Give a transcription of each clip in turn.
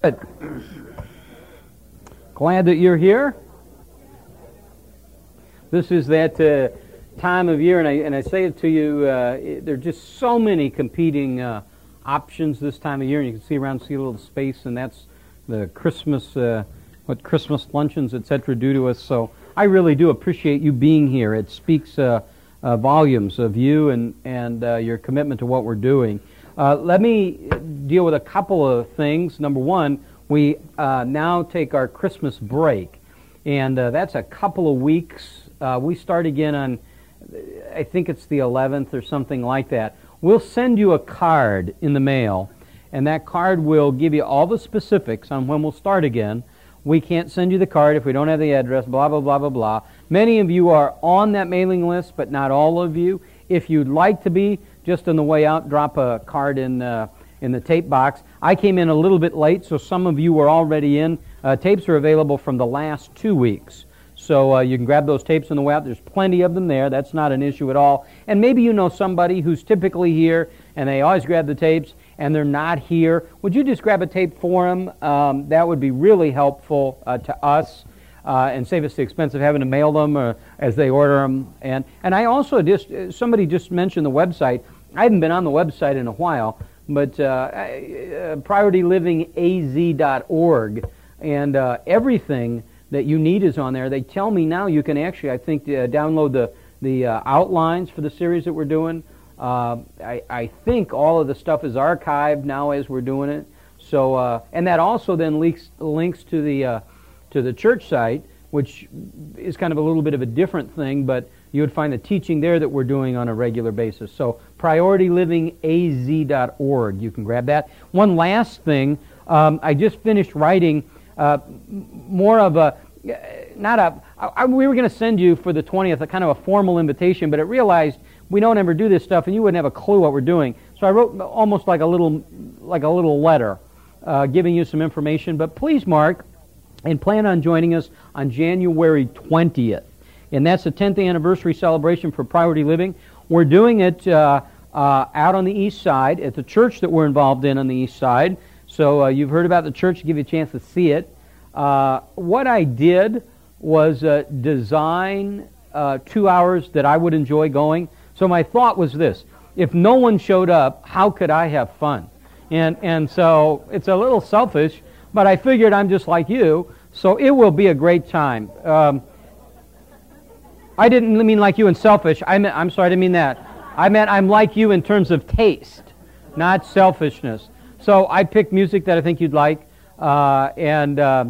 Good. Glad that you're here. This is that uh, time of year, and I, and I say it to you, uh, there are just so many competing uh, options this time of year, and you can see around, see a little space, and that's the Christmas, uh, what Christmas luncheons, etc., do to us. So I really do appreciate you being here. It speaks uh, uh, volumes of you and, and your commitment to what we're doing. Let me deal with a couple of things. Number one, we uh, now take our Christmas break, and uh, that's a couple of weeks. Uh, we start again on, I think it's the 11th or something like that. We'll send you a card in the mail, and that card will give you all the specifics on when we'll start again. We can't send you the card if we don't have the address, blah, blah, blah, blah, blah. Many of you are on that mailing list, but not all of you. If you'd like to be, just on the way out, drop a card in uh, in the tape box. I came in a little bit late, so some of you were already in. Uh, tapes are available from the last two weeks. So uh, you can grab those tapes on the way out. There's plenty of them there. That's not an issue at all. And maybe you know somebody who's typically here and they always grab the tapes and they're not here. Would you just grab a tape for them? Um, that would be really helpful uh, to us. Uh, and save us the expense of having to mail them uh, as they order them. And and I also just somebody just mentioned the website. I haven't been on the website in a while, but uh, uh, PriorityLivingAZ.org, and uh, everything that you need is on there. They tell me now you can actually, I think, uh, download the the uh, outlines for the series that we're doing. Uh, I, I think all of the stuff is archived now as we're doing it. So, and that also then links links to the to the church site, which is kind of a little bit of a different thing, but you would find the teaching there that we're doing on a regular basis. So PriorityLivingAZ.org. You can grab that. One last thing, um, I just finished writing uh, more of a, not a, I, we were going to send you for the 20th a kind of a formal invitation, but it realized we don't ever do this stuff and you wouldn't have a clue what we're doing. So I wrote almost like a little, like a little letter uh, giving you some information. But please mark and plan on joining us on January 20th. And that's the 10th anniversary celebration for Priority Living. We're doing it uh, uh, out on the east side at the church that we're involved in on the east side. So uh, you've heard about the church, give you a chance to see it. Uh, what I did was uh, design uh, two hours that I would enjoy going. So my thought was this if no one showed up, how could I have fun? And, and so it's a little selfish, but I figured I'm just like you, so it will be a great time. Um, I didn't mean like you and selfish. I meant, I'm sorry, I didn't mean that. I meant I'm like you in terms of taste, not selfishness. So I picked music that I think you'd like. Uh, and uh,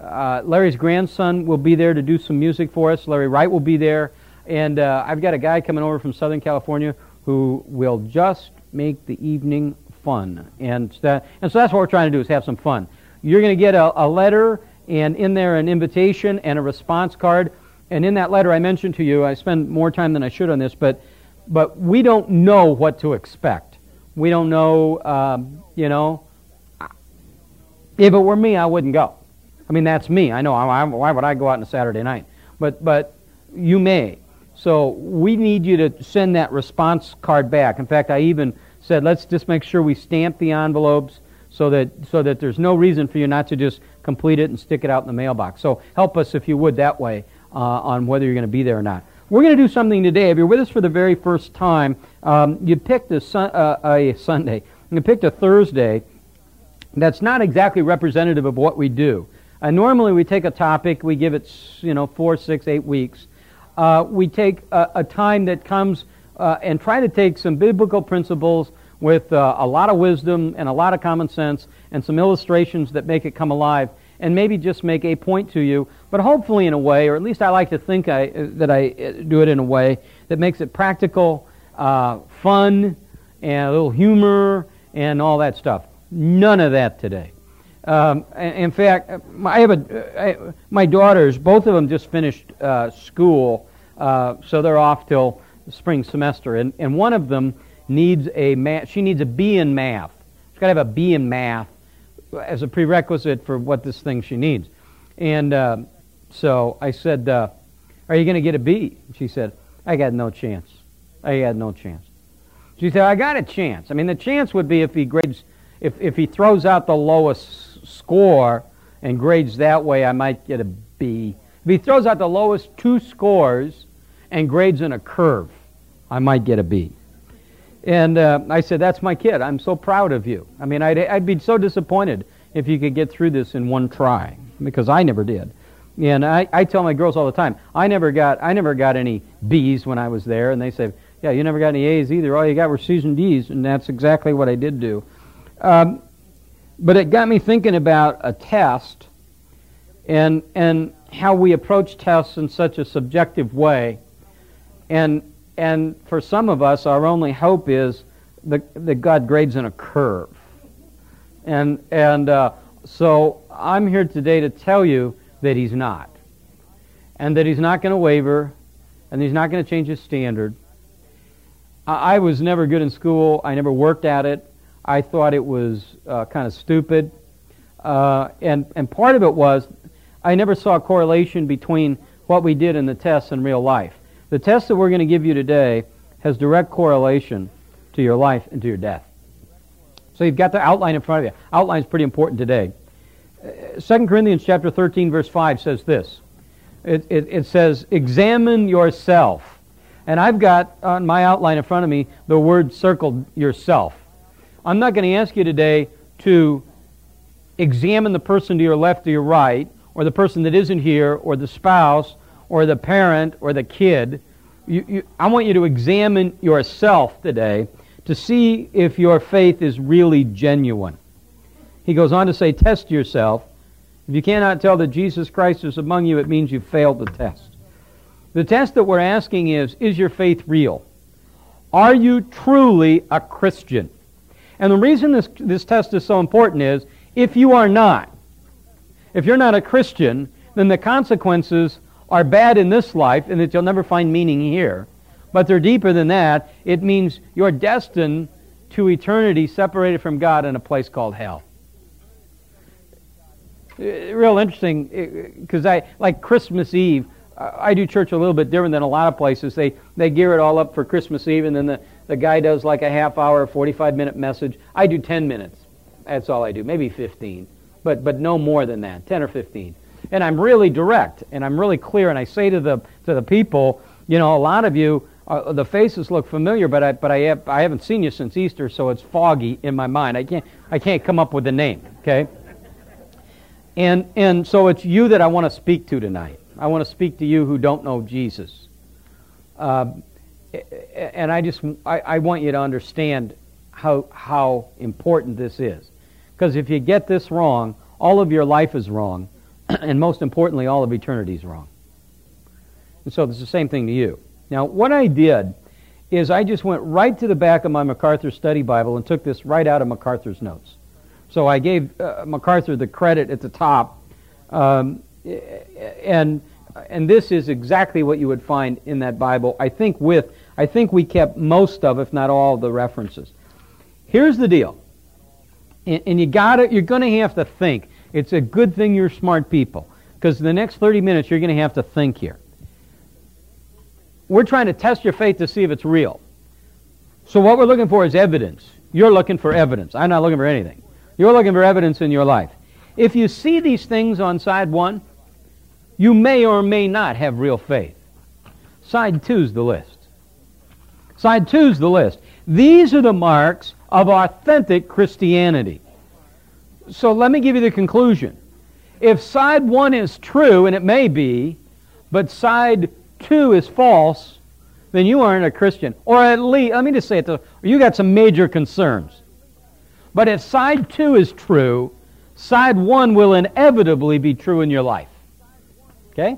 uh, Larry's grandson will be there to do some music for us. Larry Wright will be there. And uh, I've got a guy coming over from Southern California who will just make the evening fun. And, that, and so that's what we're trying to do is have some fun. You're going to get a, a letter and in there an invitation and a response card and in that letter I mentioned to you, I spend more time than I should on this, but, but we don't know what to expect. We don't know, um, you know, if it were me, I wouldn't go. I mean, that's me. I know. I, why would I go out on a Saturday night? But, but you may. So we need you to send that response card back. In fact, I even said, let's just make sure we stamp the envelopes so that, so that there's no reason for you not to just complete it and stick it out in the mailbox. So help us, if you would, that way uh, on whether you're going to be there or not. We're going to do something today. If you're with us for the very first time, um, you picked a, sun, uh, a Sunday. You picked a Thursday that's not exactly representative of what we do. Uh, normally, we take a topic, we give it, you know, four, six, eight weeks. Uh, we take a, a, time that comes uh, and try to take some biblical principles with uh, a lot of wisdom and a lot of common sense and some illustrations that make it come alive and maybe just make a point to you, but hopefully in a way, or at least I like to think I, that I uh, do it in a way that makes it practical, uh, fun, and a little humor, and all that stuff. None of that today. Um, in fact, I have a, I, my daughters, both of them just finished uh, school, uh, so they're off till spring semester, and, and one of them needs a math, she needs a B in math. She's got to have a B in math as a prerequisite for what this thing she needs. And uh, so I said, uh, Are you going to get a B? She said, I got no chance. I had no chance. She said, I got a chance. I mean, the chance would be if he grades, if, if he throws out the lowest score and grades that way, I might get a B. If he throws out the lowest two scores and grades in a curve, I might get a B. And uh, I said, That's my kid. I'm so proud of you. I mean, I'd, I'd be so disappointed if you could get through this in one try, because I never did. And I, I tell my girls all the time, I never got I never got any B's when I was there, and they say, Yeah, you never got any A's either. All you got were C's and D's, and that's exactly what I did do. Um, but it got me thinking about a test and and how we approach tests in such a subjective way. And and for some of us, our only hope is that, that God grades in a curve. And and uh, so I'm here today to tell you that He's not, and that He's not going to waver, and He's not going to change His standard. I, I was never good in school. I never worked at it. I thought it was uh, kind of stupid. Uh, and, and part of it was I never saw a correlation between what we did in the tests and real life. The test that we're going to give you today has direct correlation to your life and to your death. So you've got the outline in front of you. Outline is pretty important today. Uh, 2 Corinthians chapter 13, verse 5 says this. It, it, it says, examine yourself. And I've got on my outline in front of me the word circled yourself. I'm not going to ask you today to examine the person to your left or your right, or the person that isn't here, or the spouse, or the parent, or the kid. You, you, I want you to examine yourself today to see if your faith is really genuine. He goes on to say, Test yourself. If you cannot tell that Jesus Christ is among you, it means you've failed the test. The test that we're asking is Is your faith real? Are you truly a Christian? And the reason this, this test is so important is if you are not, if you're not a Christian, then the consequences are bad in this life and that you'll never find meaning here. But they're deeper than that. It means you're destined to eternity separated from God in a place called hell. Uh, real interesting, because uh, I like Christmas Eve. I do church a little bit different than a lot of places. They they gear it all up for Christmas Eve, and then the the guy does like a half hour, 45 minute message. I do 10 minutes. That's all I do, maybe 15, but, but no more than that, 10 or 15. And I'm really direct and I'm really clear. And I say to the, to the people, you know, a lot of you, uh, the faces look familiar, but, I, but I, have, I haven't seen you since Easter, so it's foggy in my mind. I can't, I can't come up with a name, okay? And, and so it's you that I want to speak to tonight. I want to speak to you who don't know Jesus. Uh, and I just I, I want you to understand how how important this is, because if you get this wrong, all of your life is wrong, and most importantly, all of eternity is wrong. And so it's the same thing to you. Now, what I did is I just went right to the back of my MacArthur Study Bible and took this right out of MacArthur's notes. So I gave uh, MacArthur the credit at the top, um, and and this is exactly what you would find in that Bible. I think with I think we kept most of, if not all, the references. Here's the deal, and, and you got it. You're going to have to think. It's a good thing you're smart people, because the next 30 minutes you're going to have to think here. We're trying to test your faith to see if it's real. So what we're looking for is evidence. You're looking for evidence. I'm not looking for anything. You're looking for evidence in your life. If you see these things on side one, you may or may not have real faith. Side two's the list. Side two's the list. These are the marks of authentic Christianity. So let me give you the conclusion. If side one is true, and it may be, but side two is false, then you aren't a Christian. Or at least, let me just say it, you got some major concerns. But if side two is true, side one will inevitably be true in your life. Okay?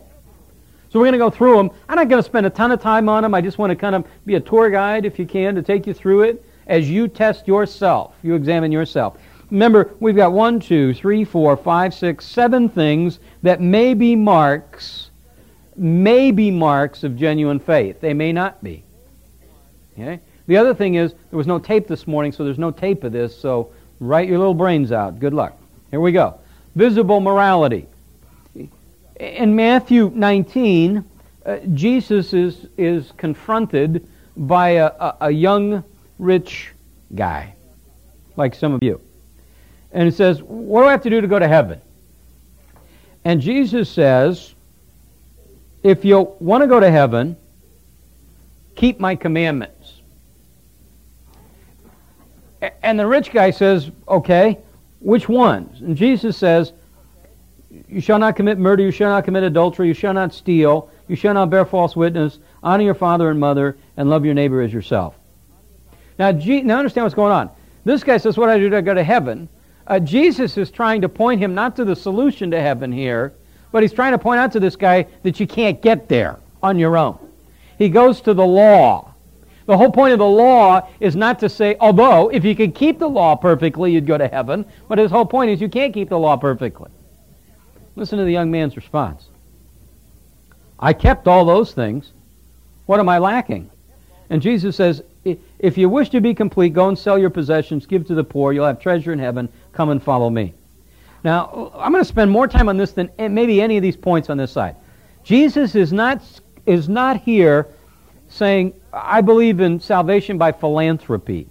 So we're going to go through them. I'm not going to spend a ton of time on them. I just want to kind of be a tour guide, if you can, to take you through it as you test yourself. You examine yourself. Remember, we've got one, two, three, four, five, six, seven things that may be marks, may be marks of genuine faith. They may not be. Okay? The other thing is, there was no tape this morning, so there's no tape of this, so write your little brains out. Good luck. Here we go. Visible morality in Matthew 19, uh, Jesus is, is confronted by a, a, a, young, rich guy, like some of you. And he says, What do I have to do to go to heaven? And Jesus says, If you want to go to heaven, keep my commandments. And the rich guy says, Okay, which ones? And Jesus says, You shall not commit murder, you shall not commit adultery, you shall not steal, you shall not bear false witness, honor your father and mother, and love your neighbor as yourself. Now, now understand what's going on. This guy says, What I do to go to heaven? Uh, Jesus is trying to point him not to the solution to heaven here, but he's trying to point out to this guy that you can't get there on your own. He goes to the law. The whole point of the law is not to say, although if you could keep the law perfectly, you'd go to heaven, but his whole point is you can't keep the law perfectly. Listen to the young man's response. I kept all those things. What am I lacking? And Jesus says, if you wish to be complete, go and sell your possessions, give to the poor, you'll have treasure in heaven, come and follow me. Now, I'm going to spend more time on this than eh, maybe any of these points on this side. Jesus is not, is not here saying, I believe in salvation by philanthropy.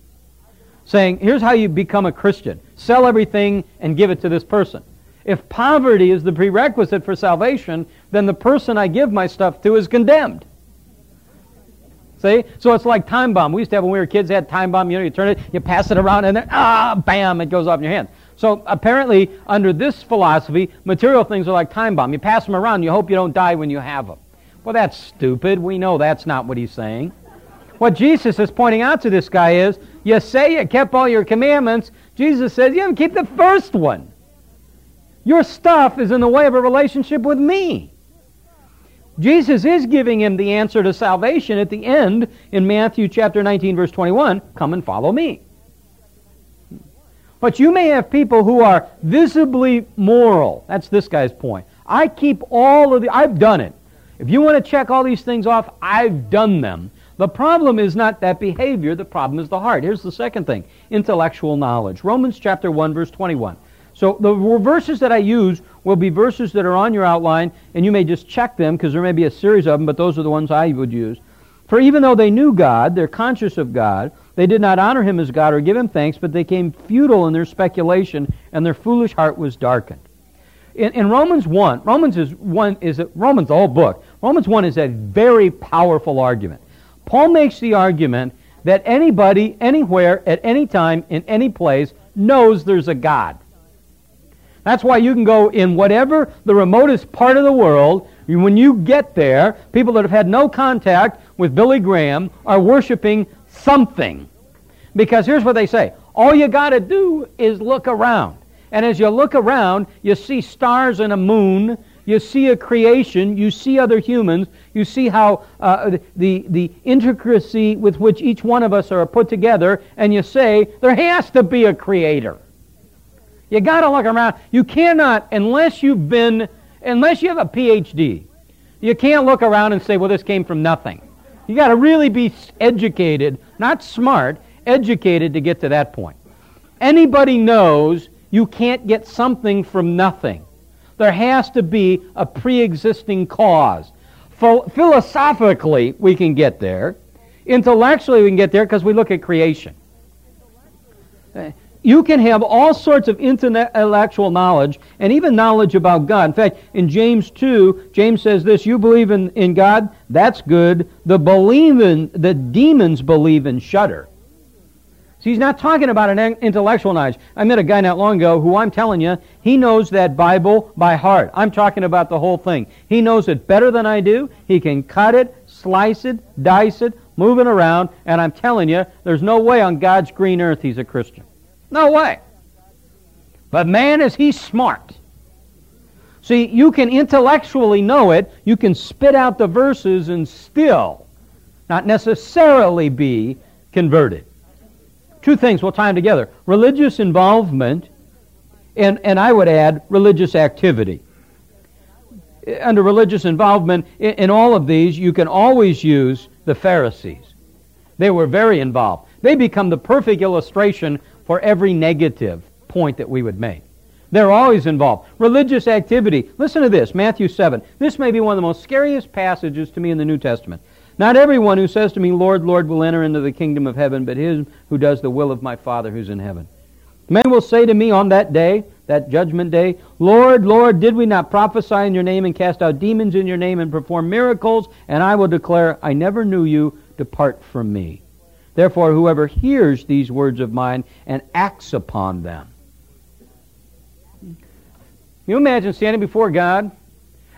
Saying, here's how you become a Christian. Sell everything and give it to this person. If poverty is the prerequisite for salvation, then the person I give my stuff to is condemned. See? So it's like time bomb. We used to have when we were kids, had time bomb. You know, you turn it, you pass it around, and then, ah, bam, it goes off in your hand. So apparently, under this philosophy, material things are like time bomb. You pass them around, you hope you don't die when you have them. Well, that's stupid. We know that's not what he's saying. What Jesus is pointing out to this guy is, you say you kept all your commandments. Jesus says you haven't kept the first one. Your stuff is in the way of a relationship with me. Jesus is giving him the answer to salvation at the end in Matthew chapter 19 verse 21, come and follow me. But you may have people who are visibly moral. That's this guy's point. I keep all of the I've done it. If you want to check all these things off, I've done them. The problem is not that behavior, the problem is the heart. Here's the second thing, intellectual knowledge. Romans chapter 1 verse 21. So the verses that I use will be verses that are on your outline, and you may just check them because there may be a series of them, but those are the ones I would use. For even though they knew God, they're conscious of God, they did not honor him as God or give him thanks, but they came futile in their speculation, and their foolish heart was darkened. In, in Romans 1, Romans is one is a, Romans the whole book. Romans 1 is a very powerful argument. Paul makes the argument that anybody, anywhere, at any time, in any place, knows there's a God. That's why you can go in whatever the remotest part of the world. When you get there, people that have had no contact with Billy Graham are worshiping something. Because here's what they say all you got to do is look around. And as you look around, you see stars and a moon. You see a creation. You see other humans. You see how uh, the, the intricacy with which each one of us are put together. And you say, there has to be a creator. You got to look around. You cannot, unless you've been, unless you have a PhD, you can't look around and say, well, this came from nothing. You got to really be educated, not smart, educated to get to that point. Anybody knows you can't get something from nothing. There has to be a pre existing cause. Philosophically, we can get there. Intellectually, we can get there because we look at creation you can have all sorts of intellectual knowledge and even knowledge about God. In fact, in James 2, James says this, you believe in, in God, that's good. The believing, the demons believe and shudder. See, he's not talking about an intellectual knowledge. I met a guy not long ago who I'm telling you, he knows that Bible by heart. I'm talking about the whole thing. He knows it better than I do. He can cut it, slice it, dice it, move it around, and I'm telling you, there's no way on God's green earth he's a Christian. No way. But man, is he smart. See, you can intellectually know it, you can spit out the verses and still not necessarily be converted. Two things, we'll tie them together religious involvement, and, and I would add religious activity. Under religious involvement, in, in all of these, you can always use the Pharisees. They were very involved. They become the perfect illustration for every negative point that we would make. They're always involved. Religious activity. Listen to this, Matthew 7. This may be one of the most scariest passages to me in the New Testament. Not everyone who says to me, Lord, Lord, will enter into the kingdom of heaven, but him who does the will of my Father who's in heaven. Men will say to me on that day, that judgment day, Lord, Lord, did we not prophesy in your name and cast out demons in your name and perform miracles? And I will declare, I never knew you. Depart from me. Therefore, whoever hears these words of mine and acts upon them. You imagine standing before God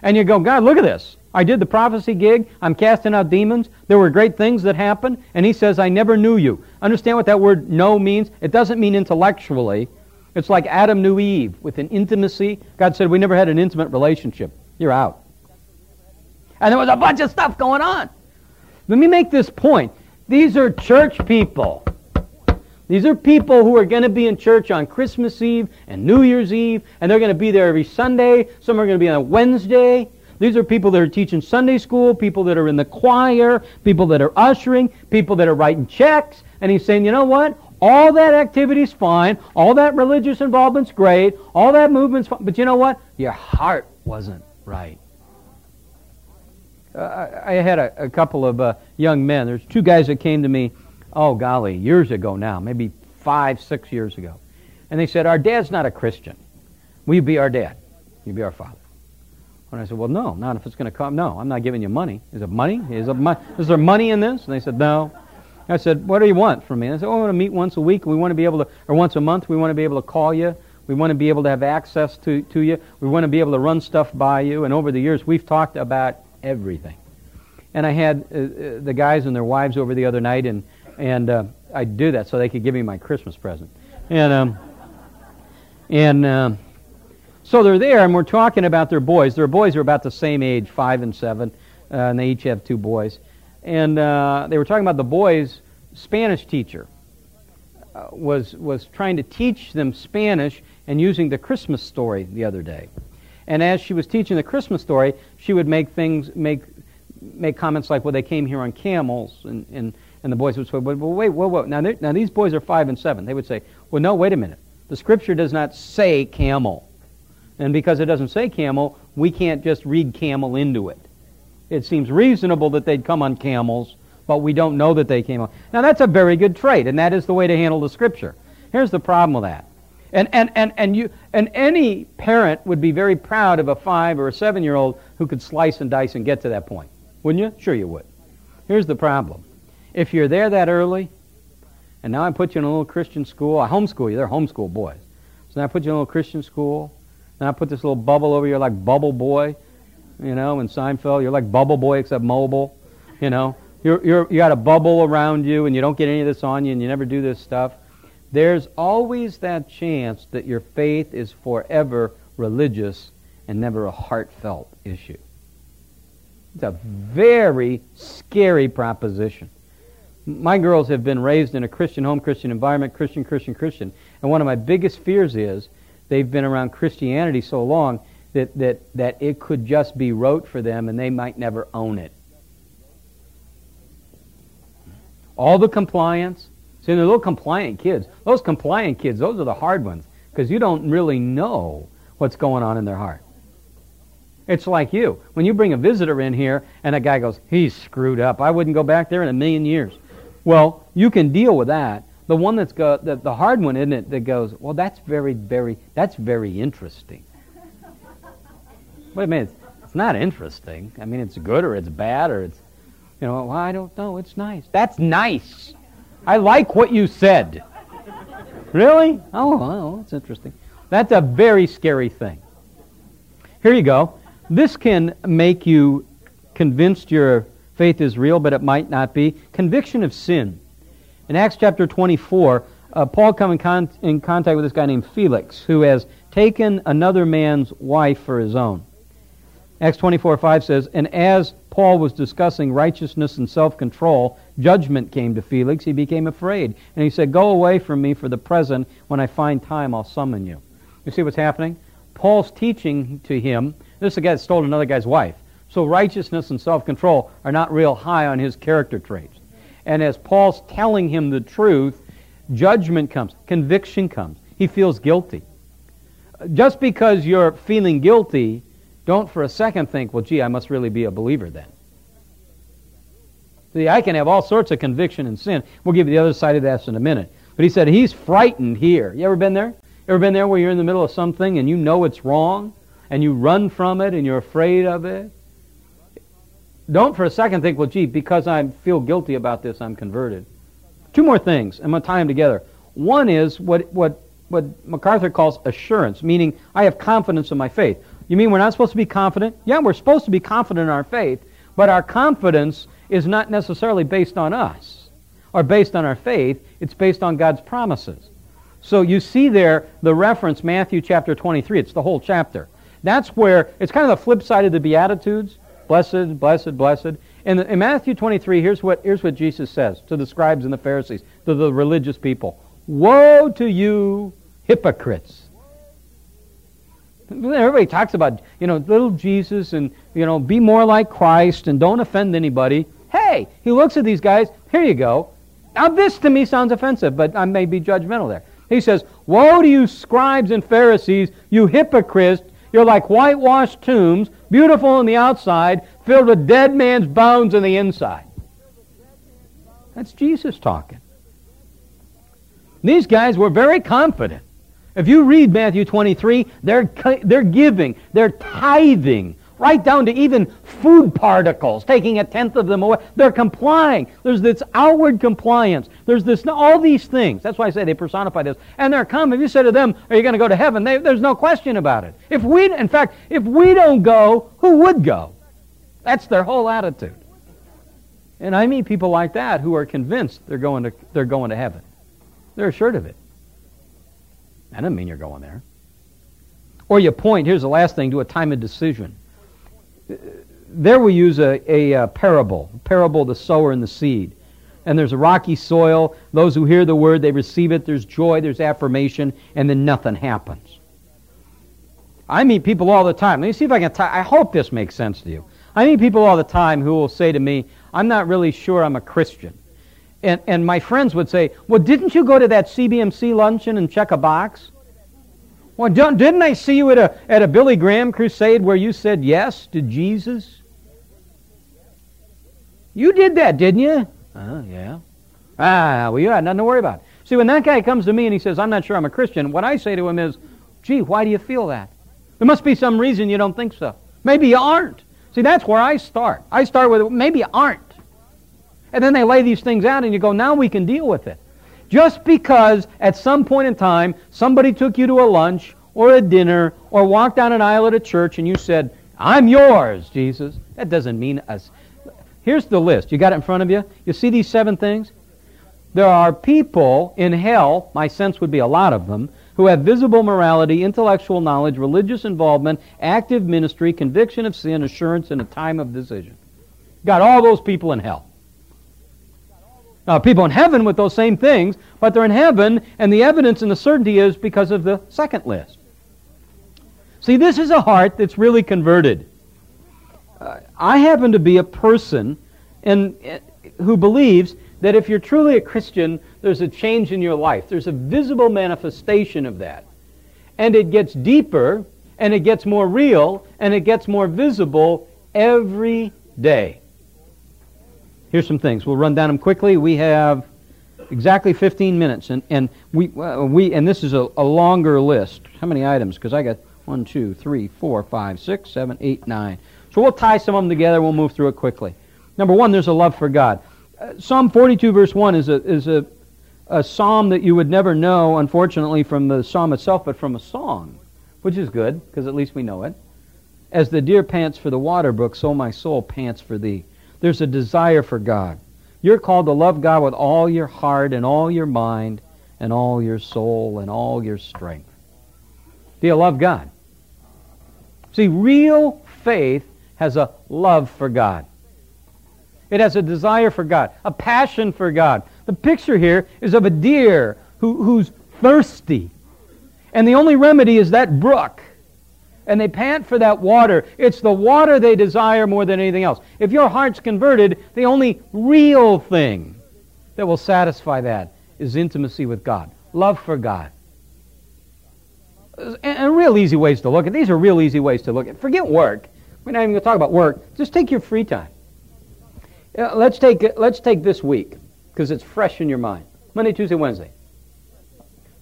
and you go, God, look at this. I did the prophecy gig. I'm casting out demons. There were great things that happened. And he says, I never knew you. Understand what that word know means? It doesn't mean intellectually. It's like Adam knew Eve with an intimacy. God said, We never had an intimate relationship. You're out. And there was a bunch of stuff going on. Let me make this point. These are church people. These are people who are going to be in church on Christmas Eve and New Year's Eve, and they're going to be there every Sunday. Some are going to be on a Wednesday. These are people that are teaching Sunday school, people that are in the choir, people that are ushering, people that are writing checks. And he's saying, you know what? All that activity's fine. All that religious involvement's great. All that movement's fine. But you know what? Your heart wasn't right. Uh, I had a, a couple of uh, young men. There's two guys that came to me, oh golly, years ago now, maybe five, six years ago. And they said, Our dad's not a Christian. Will you be our dad? You be our father? And I said, well, no, not if it's going to come. No, I'm not giving you money. Is it money? Is, it mo- is there money in this? And they said, no. I said, what do you want from me? And I said, oh, I want to meet once a week. We want to be able to, or once a month, we want to be able to call you. We want to be able to have access to, to you. We want to be able to run stuff by you. And over the years, we've talked about everything. And I had uh, uh the guys and their wives over the other night, and, and uh, I do that so they could give me my Christmas present. And, um, and, um, so they're there, and we're talking about their boys. Their boys are about the same age, five and seven, uh, and they each have two boys. And uh, they were talking about the boys' Spanish teacher uh, was was trying to teach them Spanish and using the Christmas story the other day. And as she was teaching the Christmas story, she would make things make make comments like, "Well, they came here on camels," and and, and the boys would say, "Well, wait, whoa, whoa." Now, now these boys are five and seven. They would say, "Well, no, wait a minute. The Scripture does not say camel." And because it doesn't say camel, we can't just read camel into it. It seems reasonable that they'd come on camels, but we don't know that they came on. Now, that's a very good trait, and that is the way to handle the Scripture. Here's the problem with that. And, and, and, and, you, and any parent would be very proud of a five or a seven year old who could slice and dice and get to that point. Wouldn't you? Sure you would. Here's the problem. If you're there that early, and now I put you in a little Christian school, I homeschool you, they're homeschool boys. So now I put you in a little Christian school, and I put this little bubble over you like Bubble Boy, you know, in Seinfeld. You're like Bubble Boy except mobile, you know. You're, you're, you got a bubble around you and you don't get any of this on you and you never do this stuff. There's always that chance that your faith is forever religious and never a heartfelt issue. It's a very scary proposition. My girls have been raised in a Christian home, Christian environment, Christian, Christian, Christian. And one of my biggest fears is they've been around Christianity so long that, that, that it could just be rote for them and they might never own it. All the compliance. See, they're little compliant kids. Those compliant kids, those are the hard ones because you don't really know what's going on in their heart. It's like you. When you bring a visitor in here and a guy goes, he's screwed up. I wouldn't go back there in a million years. Well, you can deal with that the one that's go, the, the hard one, isn't it, that goes, well, that's very, very, that's very interesting. Wait a minute, it's not interesting. I mean, it's good or it's bad or it's, you know, well, I don't know, it's nice. That's nice. I like what you said. really? Oh, well, that's interesting. That's a very scary thing. Here you go. This can make you convinced your faith is real, but it might not be. Conviction of sin. In Acts chapter 24, uh, Paul comes in, con- in contact with this guy named Felix, who has taken another man's wife for his own. Acts 24 5 says, And as Paul was discussing righteousness and self control, judgment came to Felix. He became afraid. And he said, Go away from me for the present. When I find time, I'll summon you. You see what's happening? Paul's teaching to him. This is a guy that stole another guy's wife. So righteousness and self control are not real high on his character traits. And as Paul's telling him the truth, judgment comes, conviction comes. He feels guilty. Just because you're feeling guilty, don't for a second think, well, gee, I must really be a believer then. See, I can have all sorts of conviction and sin. We'll give you the other side of that in a minute. But he said he's frightened here. You ever been there? Ever been there where you're in the middle of something and you know it's wrong and you run from it and you're afraid of it? Don't for a second think, well, gee, because I feel guilty about this, I'm converted. Two more things. I'm going to tie them together. One is what, what, what MacArthur calls assurance, meaning I have confidence in my faith. You mean we're not supposed to be confident? Yeah, we're supposed to be confident in our faith, but our confidence is not necessarily based on us or based on our faith. It's based on God's promises. So you see there the reference, Matthew chapter 23. It's the whole chapter. That's where, it's kind of the flip side of the Beatitudes. Blessed, blessed, blessed. And in Matthew 23, here's what, here's what Jesus says to the scribes and the Pharisees, to the religious people. Woe to you, hypocrites. Everybody talks about, you know, little Jesus and, you know, be more like Christ and don't offend anybody. Hey, he looks at these guys. Here you go. Now, this to me sounds offensive, but I may be judgmental there. He says, Woe to you, scribes and Pharisees, you hypocrites! You're like whitewashed tombs, beautiful on the outside, filled with dead man's bones on the inside. That's Jesus talking. These guys were very confident. If you read Matthew 23, they're, they're giving, they're tithing, right down to even food particles, taking a tenth of them away. They're complying. There's this outward compliance. There's this, all these things. That's why I say they personify this. And they're coming. If you say to them, are you going to go to heaven? They, there's no question about it. If we, in fact, if we don't go, who would go? That's their whole attitude. And I meet people like that who are convinced they're going to, they're going to heaven. They're assured of it. That doesn't mean you're going there. Or you point, here's the last thing, to a time of decision. There we use a, a, a parable, a parable of the sower and the seed. And there's a rocky soil. Those who hear the word, they receive it. There's joy, there's affirmation, and then nothing happens. I meet people all the time. Let me see if I can. T- I hope this makes sense to you. I meet people all the time who will say to me, I'm not really sure I'm a Christian. And, and my friends would say, Well, didn't you go to that CBMC luncheon and check a box? Well, didn't I see you at a, at a Billy Graham crusade where you said yes to Jesus? You did that, didn't you? Oh, yeah. Ah, well, you had nothing to worry about. See, when that guy comes to me and he says, I'm not sure I'm a Christian, what I say to him is, gee, why do you feel that? There must be some reason you don't think so. Maybe you aren't. See, that's where I start. I start with, maybe you aren't. And then they lay these things out, and you go, now we can deal with it. Just because at some point in time somebody took you to a lunch or a dinner or walked down an aisle at a church and you said, I'm yours, Jesus, that doesn't mean us. Here's the list. You got it in front of you? You see these seven things? There are people in hell, my sense would be a lot of them, who have visible morality, intellectual knowledge, religious involvement, active ministry, conviction of sin, assurance, and a time of decision. Got all those people in hell. Now, people in heaven with those same things, but they're in heaven, and the evidence and the certainty is because of the second list. See, this is a heart that's really converted. Uh, I happen to be a person and, uh, who believes that if you're truly a Christian, there's a change in your life. There's a visible manifestation of that. And it gets deeper, and it gets more real, and it gets more visible every day. Here's some things. We'll run down them quickly. We have exactly 15 minutes, and, and we, uh, we and this is a, a longer list. How many items? Because I got one, two, three, four, five, six, seven, eight, nine. So we'll tie some of them together. We'll move through it quickly. Number one, there's a love for God. Uh, psalm 42, verse 1 is a, is a, a psalm that you would never know, unfortunately, from the psalm itself, but from a song, which is good, because at least we know it. As the deer pants for the water brook, so my soul pants for thee. There's a desire for God. You're called to love God with all your heart and all your mind and all your soul and all your strength. Do you love God? See, real faith has a love for God. It has a desire for God, a passion for God. The picture here is of a deer who, who's thirsty. And the only remedy is that brook and they pant for that water. It's the water they desire more than anything else. If your heart's converted, the only real thing that will satisfy that is intimacy with God, love for God. And real easy ways to look at these are real easy ways to look at. Forget work. We're not even going to talk about work. Just take your free time. Uh, let's take let's take this week because it's fresh in your mind. Monday, Tuesday, Wednesday.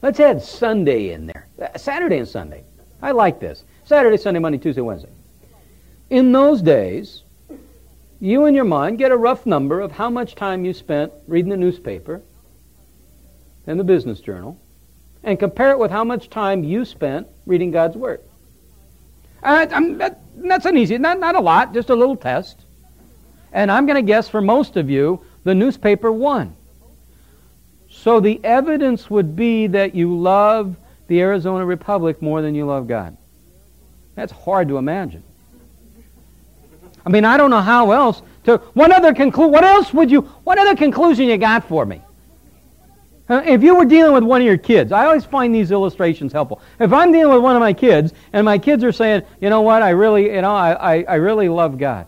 Let's add Sunday in there. Uh, Saturday and Sunday. I like this. Saturday, Sunday, Monday, Tuesday, Wednesday. In those days, you in your mind get a rough number of how much time you spent reading the newspaper and the business journal and compare it with how much time you spent reading God's Word. Uh, that, that's an easy, not, not a lot, just a little test. And I'm going to guess for most of you, the newspaper won. So the evidence would be that you love the Arizona Republic more than you love God. That's hard to imagine. I mean, I don't know how else to. What other conclu- What else would you? What other conclusion you got for me? Uh, if you were dealing with one of your kids, I always find these illustrations helpful. If I'm dealing with one of my kids, and my kids are saying, you know what, I really, you know, I, I, I really love God.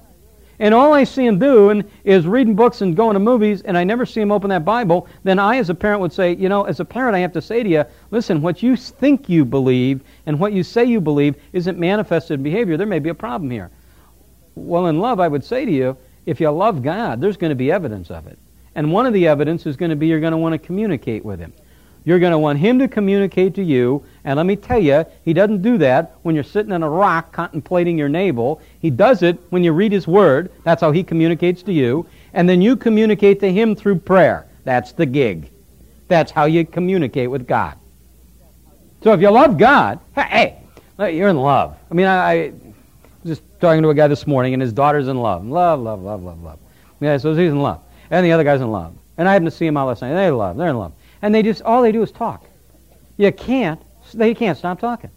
And all I see them doing is reading books and going to movies, and I never see them open that Bible, then I, as a parent, would say, you know, as a parent, I have to say to you, listen, what you think you believe and what you say you believe isn't manifested in behavior. There may be a problem here. Well, in love, I would say to you, if you love God, there's going to be evidence of it. And one of the evidence is going to be you're going to want to communicate with him. You're going to want him to communicate to you. And let me tell you, he doesn't do that when you're sitting on a rock contemplating your navel. He does it when you read his word. That's how he communicates to you. And then you communicate to him through prayer. That's the gig. That's how you communicate with God. So if you love God, hey, you're in love. I mean, I, I was just talking to a guy this morning, and his daughter's in love. Love, love, love, love, love. Yeah, so he's in love and the other guy's in love. And I happen to see him all last night. They're in love. They're in love. And they just, all they do is talk. You can't, they can't stop talking.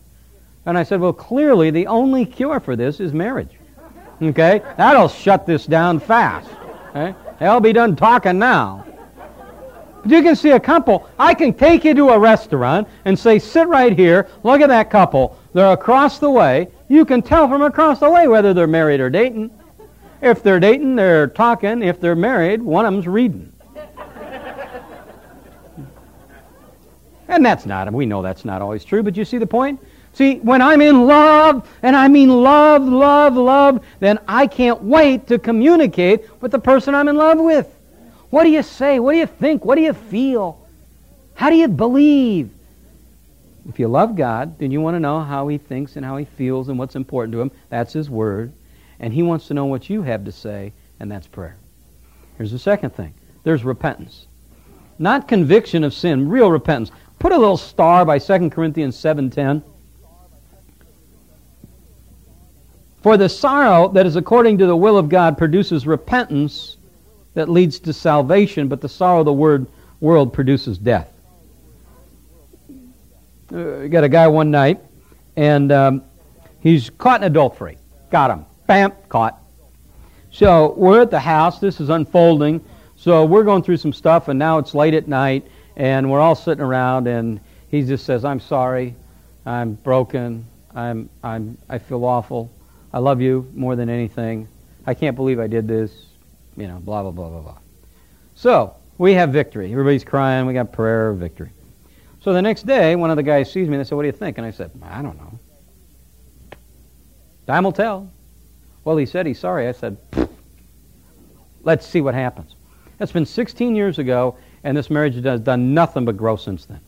And I said, well, clearly the only cure for this is marriage. Okay? That'll shut this down fast. Okay? They'll be done talking now. But you can see a couple. I can take you to a restaurant and say, sit right here. Look at that couple. They're across the way. You can tell from across the way whether they're married or dating. If they're dating, they're talking. If they're married, one of them's reading. And that's not, we know that's not always true, but you see the point? See, when I'm in love, and I mean love, love, love, then I can't wait to communicate with the person I'm in love with. What do you say? What do you think? What do you feel? How do you believe? If you love God, then you want to know how He thinks and how He feels and what's important to Him. That's His Word and He wants to know what you have to say, and that's prayer. Here's the second thing there's repentance. Not conviction of sin, real repentance. Put a little star by 2 Corinthians 7.10. For the sorrow that is according to the will of God produces repentance that leads to salvation, but the sorrow of the word, world produces death. Uh, got a guy one night, and um, he's caught in adultery. Got him. Bam, caught. So we're at the house. This is unfolding. So we're going through some stuff, and now it's late at night, and we're all sitting around, and he just says, "I'm sorry, I'm broken, I'm, I'm, I feel awful. I love you more than anything. I can't believe I did this. You know, blah blah blah blah blah." So we have victory. Everybody's crying. We got prayer, of victory. So the next day, one of the guys sees me and they said, "What do you think?" And I said, "I don't know. Time will tell." Well, he said he's sorry. I said, let's see what happens. That's been 16 years ago, and this marriage has done nothing but grow since then.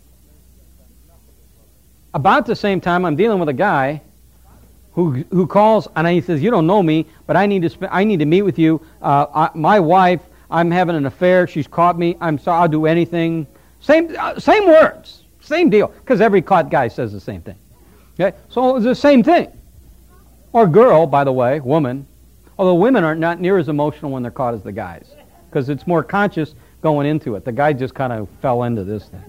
About the same time, I'm dealing with a guy who, who calls and he says, "You don't know me, but I need to sp- I need to meet with you. Uh, I, my wife, I'm having an affair. She's caught me. I'm sorry. I'll do anything. Same uh, same words, same deal. Because every caught guy says the same thing. Okay, so it's the same thing. Or girl, by the way, woman. Although women are not near as emotional when they're caught as the guys. Because it's more conscious going into it. The guy just kind of fell into this thing.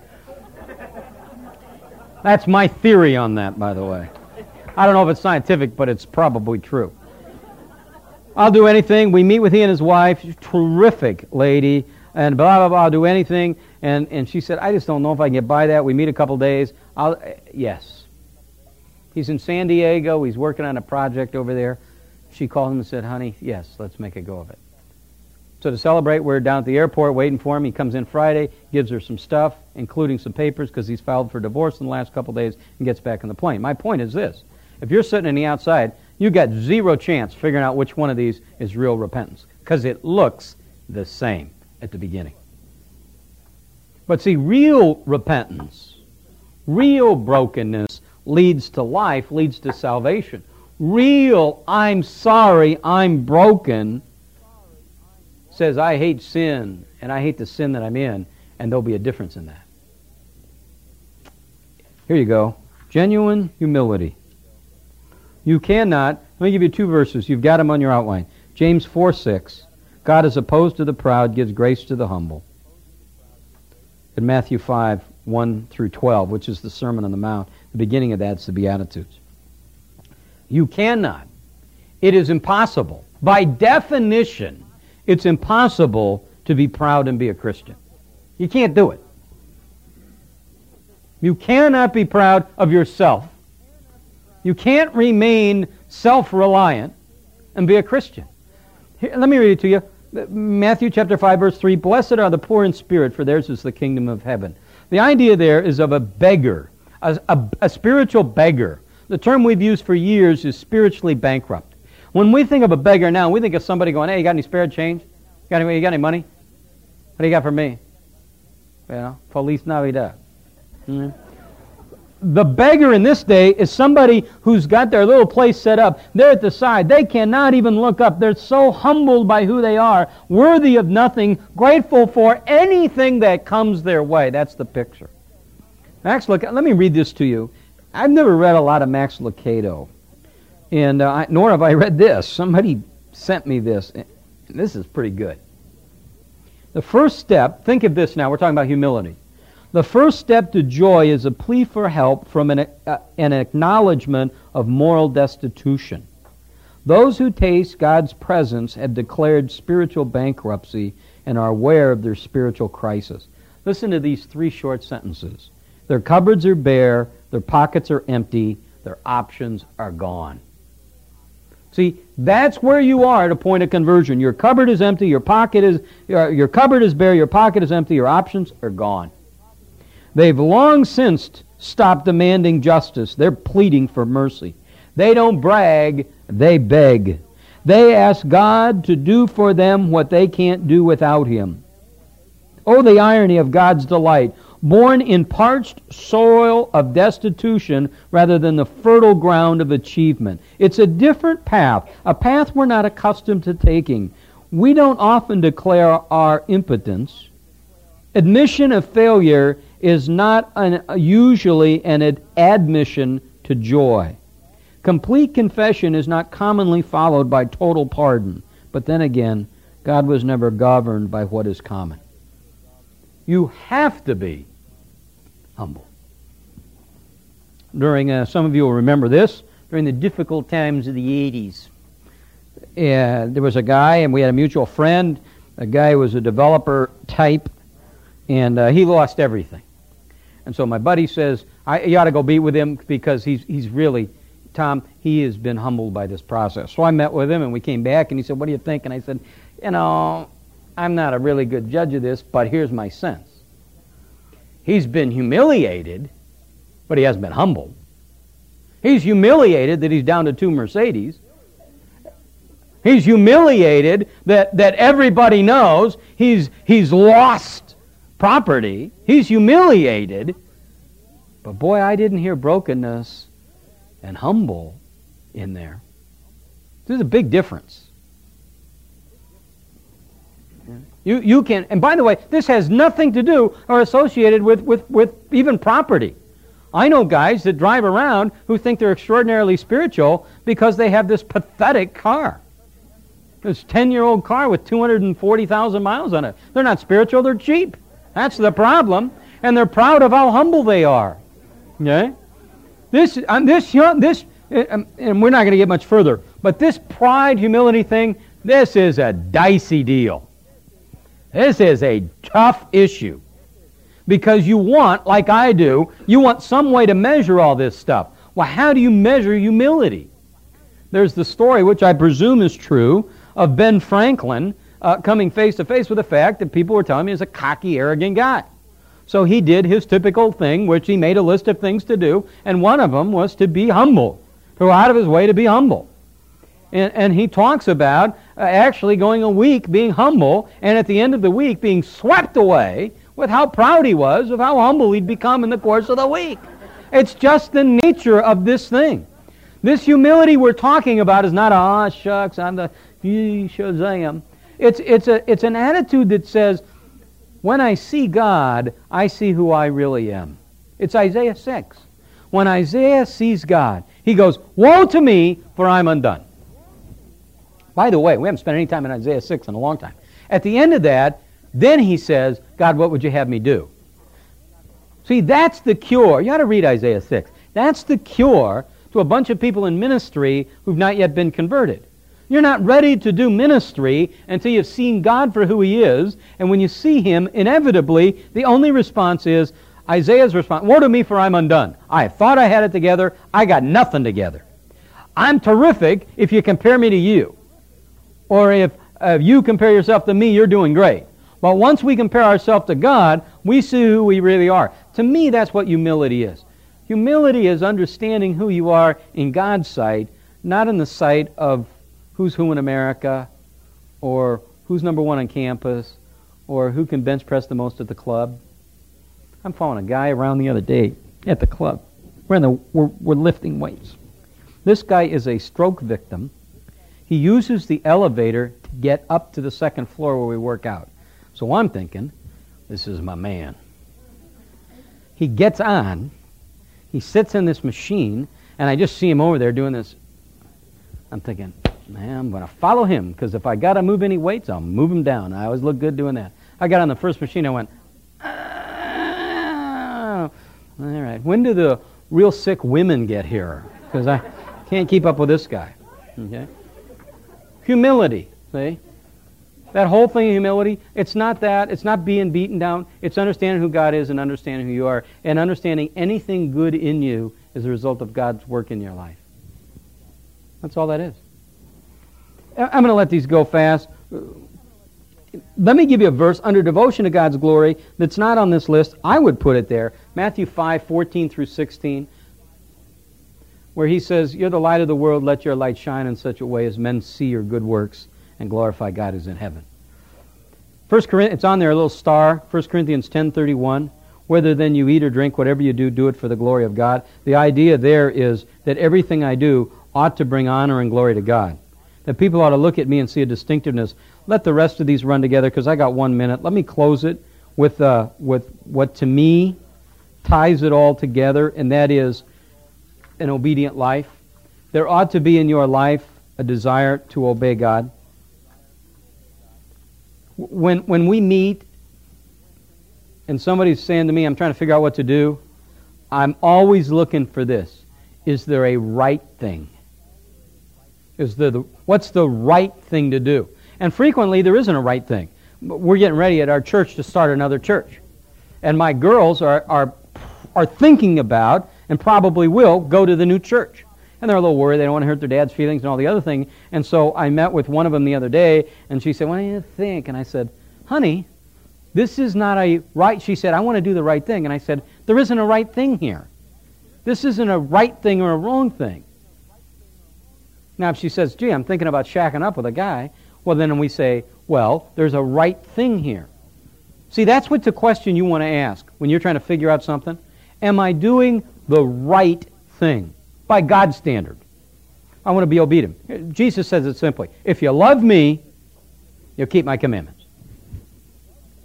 That's my theory on that, by the way. I don't know if it's scientific, but it's probably true. I'll do anything. We meet with he and his wife. Terrific lady. And blah, blah, blah. I'll do anything. And, and she said, I just don't know if I can get by that. We meet a couple days. I'll, eh, yes. He's in San Diego. He's working on a project over there. She called him and said, honey, yes, let's make a go of it. So to celebrate, we're down at the airport waiting for him. He comes in Friday, gives her some stuff, including some papers because he's filed for divorce in the last couple days, and gets back on the plane. My point is this. If you're sitting in the outside, you got zero chance figuring out which one of these is real repentance because it looks the same at the beginning. But see, real repentance Real brokenness leads to life, leads to salvation. Real, I'm sorry, I'm broken, says, I hate sin, and I hate the sin that I'm in, and there'll be a difference in that. Here you go. Genuine humility. You cannot, let me give you two verses. You've got them on your outline. James 4 6. God is opposed to the proud, gives grace to the humble. And Matthew 5 1 through 12, which is the Sermon on the Mount. The beginning of that's the Beatitudes. You cannot. It is impossible. By definition, it's impossible to be proud and be a Christian. You can't do it. You cannot be proud of yourself. You can't remain self reliant and be a Christian. Here, let me read it to you. Matthew chapter 5, verse 3 Blessed are the poor in spirit, for theirs is the kingdom of heaven. The idea there is of a beggar, a, a, a spiritual beggar. The term we've used for years is spiritually bankrupt. When we think of a beggar now, we think of somebody going, Hey, you got any spare change? You got any, you got any money? What do you got for me? Know, Feliz Navidad. Mm-hmm. The beggar in this day is somebody who's got their little place set up. They're at the side. They cannot even look up. They're so humbled by who they are, worthy of nothing, grateful for anything that comes their way. That's the picture. Max, look, let me read this to you. I've never read a lot of Max Lucado, and uh, nor have I read this. Somebody sent me this. This is pretty good. The first step, think of this now, we're talking about humility. The first step to joy is a plea for help from an, uh, an acknowledgement of moral destitution. Those who taste God's presence have declared spiritual bankruptcy and are aware of their spiritual crisis. Listen to these three short sentences. Their cupboards are bare, their pockets are empty, their options are gone. See, that's where you are at a point of conversion. Your cupboard is empty, your pocket is your, your cupboard is bare, your pocket is empty, your options are gone. They've long since stopped demanding justice. They're pleading for mercy. They don't brag, they beg. They ask God to do for them what they can't do without Him. Oh, the irony of God's delight. Born in parched soil of destitution rather than the fertile ground of achievement. It's a different path, a path we're not accustomed to taking. We don't often declare our impotence. Admission of failure is not an, usually an admission to joy. Complete confession is not commonly followed by total pardon. But then again, God was never governed by what is common. You have to be humble. During, uh, some of you will remember this, during the difficult times of the 80s, uh, there was a guy, and we had a mutual friend. A guy was a developer type, and uh, he lost everything. And so my buddy says, I, you ought to go be with him because he's, he's really, Tom, he has been humbled by this process. So I met with him and we came back and he said, What do you think? And I said, You know, I'm not a really good judge of this, but here's my sense. He's been humiliated, but he hasn't been humbled. He's humiliated that he's down to two Mercedes. He's humiliated that, that everybody knows he's, he's lost property. He's humiliated. But boy, I didn't hear brokenness and humble in there. There's a big difference. You, you can, and by the way, this has nothing to do or associated with, with, with even property. I know guys that drive around who think they're extraordinarily spiritual because they have this pathetic car. This 10 year old car with 240,000 miles on it. They're not spiritual, they're cheap. That's the problem. And they're proud of how humble they are. Okay? This, um, this, this, uh, um, and we're not going to get much further, but this pride, humility thing, this is a dicey deal. This is a tough issue. Because you want, like I do, you want some way to measure all this stuff. Well, how do you measure humility? There's the story, which I presume is true, of Ben Franklin uh, coming face to face with the fact that people were telling me he's a cocky, arrogant guy. So he did his typical thing, which he made a list of things to do, and one of them was to be humble, to go out of his way to be humble. And, and he talks about uh, actually going a week being humble, and at the end of the week being swept away with how proud he was of how humble he'd become in the course of the week. It's just the nature of this thing. This humility we're talking about is not, ah, shucks, I'm the Shazam. It's, it's, a, it's an attitude that says, when I see God, I see who I really am. It's Isaiah 6. When Isaiah sees God, he goes, Woe to me, for I'm undone. By the way, we haven't spent any time in Isaiah 6 in a long time. At the end of that, then he says, God, what would you have me do? See, that's the cure. You ought to read Isaiah 6. That's the cure to a bunch of people in ministry who've not yet been converted. You're not ready to do ministry until you've seen God for who He is. And when you see Him, inevitably, the only response is Isaiah's response Woe to me, for I'm undone. I thought I had it together. I got nothing together. I'm terrific if you compare me to you. Or if you compare yourself to me, you're doing great. But once we compare ourselves to God, we see who we really are. To me, that's what humility is. Humility is understanding who you are in God's sight, not in the sight of who's who in America, or who's number one on campus, or who can bench press the most at the club. I'm following a guy around the other day at the club. We're, in the, we're, we're lifting weights. This guy is a stroke victim. He uses the elevator to get up to the second floor where we work out. So I'm thinking, this is my man. He gets on, he sits in this machine, and I just see him over there doing this. I'm thinking, man, I'm going to follow him because if I got to move any weights, I'll move them down. I always look good doing that. I got on the first machine, I went, ah. all right. When do the real sick women get here? Because I can't keep up with this guy. Okay. Humility, see? That whole thing of humility, it's not that. It's not being beaten down. It's understanding who God is and understanding who you are and understanding anything good in you is a result of God's work in your life. That's all that is. I'm going to let these go fast. Let me give you a verse under devotion to God's glory that's not on this list. I would put it there. Matthew 5, 14 through 16, where he says, You're the light of the world. Let your light shine in such a way as men see your good works and glorify God who's in heaven. First Corinthians, it's on there, a little star. 1 Corinthians 10.31. Whether then you eat or drink, whatever you do, do it for the glory of God. The idea there is that everything I do ought to bring honor and glory to God that people ought to look at me and see a distinctiveness. Let the rest of these run together because I got one minute. Let me close it with, uh, with what to me ties it all together, and that is an obedient life. There ought to be in your life a desire to obey God. When, when we meet and somebody's saying to me, I'm trying to figure out what to do, I'm always looking for this. Is there a right thing? Is the, the, what's the right thing to do? And frequently there isn't a right thing. We're getting ready at our church to start another church. And my girls are, are, are thinking about, and probably will, go to the new church. And they're a little worried. They don't want to hurt their dad's feelings and all the other thing. And so I met with one of them the other day, and she said, What do you think? And I said, Honey, this is not a right. She said, I want to do the right thing. And I said, There isn't a right thing here. This isn't a right thing or a wrong thing. Now, if she says, gee, I'm thinking about shacking up with a guy, well, then we say, well, there's a right thing here. See, that's what the question you want to ask when you're trying to figure out something. Am I doing the right thing by God's standard? I want to be obedient. Jesus says it simply if you love me, you'll keep my commandments.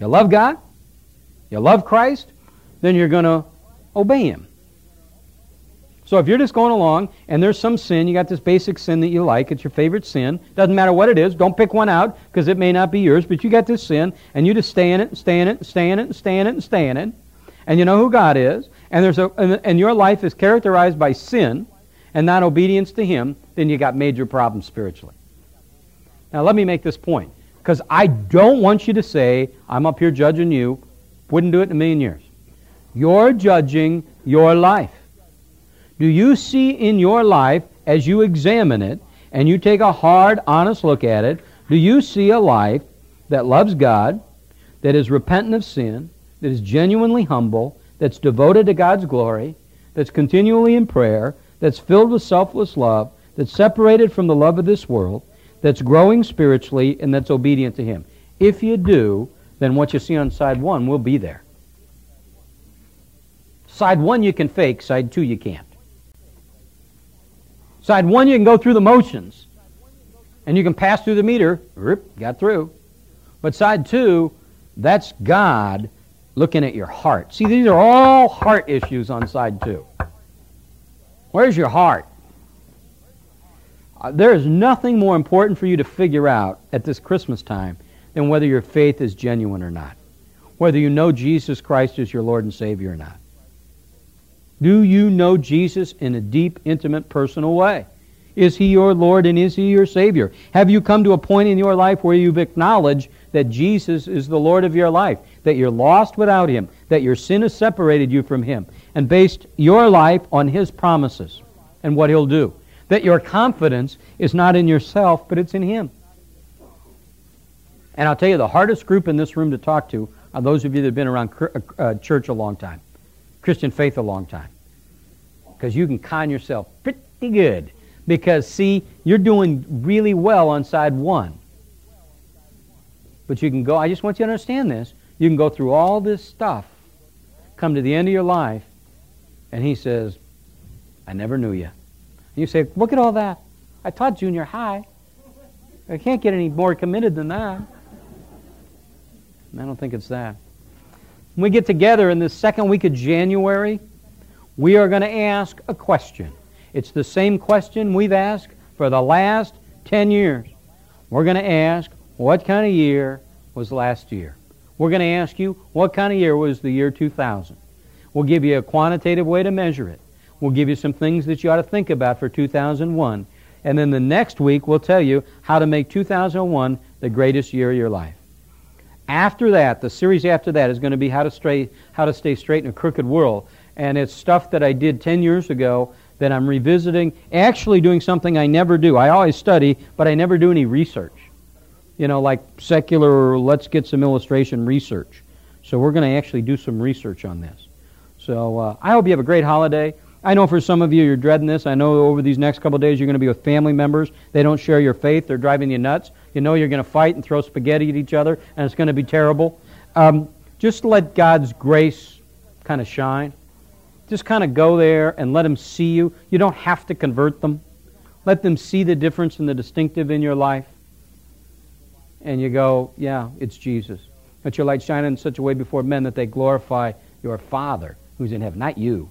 You love God, you love Christ, then you're going to obey Him. So if you're just going along and there's some sin, you got this basic sin that you like, it's your favorite sin, doesn't matter what it is, don't pick one out because it may not be yours, but you got this sin and you just stay in it, stay in it, stay in it, and stay in it, and stay in it, and you know who God is, and there's a and your life is characterized by sin and not obedience to Him, then you got major problems spiritually. Now let me make this point because I don't want you to say I'm up here judging you. Wouldn't do it in a million years. You're judging your life. Do you see in your life, as you examine it, and you take a hard, honest look at it, do you see a life that loves God, that is repentant of sin, that is genuinely humble, that's devoted to God's glory, that's continually in prayer, that's filled with selfless love, that's separated from the love of this world, that's growing spiritually, and that's obedient to Him? If you do, then what you see on side one will be there. Side one you can fake, side two you can't. Side one you can go through the motions and you can pass through the meter, got through. But side two, that's God looking at your heart. See, these are all heart issues on side two. Where's your heart? Uh, there is nothing more important for you to figure out at this Christmas time than whether your faith is genuine or not. Whether you know Jesus Christ is your Lord and Savior or not. Do you know Jesus in a deep, intimate, personal way? Is he your Lord and is he your Savior? Have you come to a point in your life where you've acknowledged that Jesus is the Lord of your life, that you're lost without him, that your sin has separated you from him, and based your life on his promises and what he'll do? That your confidence is not in yourself, but it's in him. And I'll tell you, the hardest group in this room to talk to are those of you that have been around uh, church a long time, Christian faith a long time. Because you can con yourself pretty good because, see, you're doing really well on side one. But you can go, I just want you to understand this. You can go through all this stuff, come to the end of your life, and he says, I never knew you. And you say, Look at all that. I taught junior high. I can't get any more committed than that. I don't think it's that. When we get together in the second week of January, we are going to ask a question. It's the same question we've asked for the last 10 years. We're going to ask, what kind of year was last year? We're going to ask you, what kind of year was the year 2000? We'll give you a quantitative way to measure it. We'll give you some things that you ought to think about for 2001. And then the next week, we'll tell you how to make 2001 the greatest year of your life. After that, the series after that is going to be how to, stay, how to stay straight in a crooked world. And it's stuff that I did 10 years ago that I'm revisiting, actually doing something I never do. I always study, but I never do any research. You know, like secular, let's get some illustration research. So we're going to actually do some research on this. So uh, I hope you have a great holiday. I know for some of you you're dreading this. I know over these next couple days you're going to be with family members. They don't share your faith. They're driving you nuts. You know you're going to fight and throw spaghetti at each other, and it's going to be terrible. Um, just let God's grace kind of shine. Just kind of go there and let them see you. You don't have to convert them. Let them see the difference and the distinctive in your life. And you go, yeah, it's Jesus. Let your light shine in such a way before men that they glorify your Father who's in heaven, not you.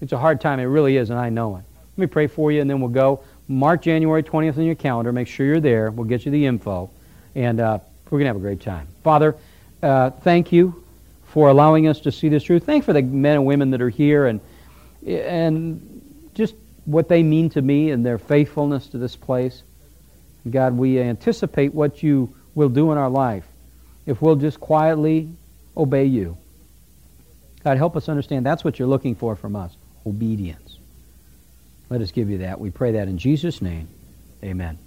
It's a hard time. It really is, and I know it. Let me pray for you, and then we'll go. Mark January 20th on your calendar. Make sure you're there. We'll get you the info, and uh, we're going to have a great time. Father, uh, thank you for allowing us to see this truth. Thank for the men and women that are here and and just what they mean to me and their faithfulness to this place. God, we anticipate what you will do in our life if we'll just quietly obey you. God, help us understand that's what you're looking for from us obedience. Let us give you that. We pray that in Jesus' name. Amen.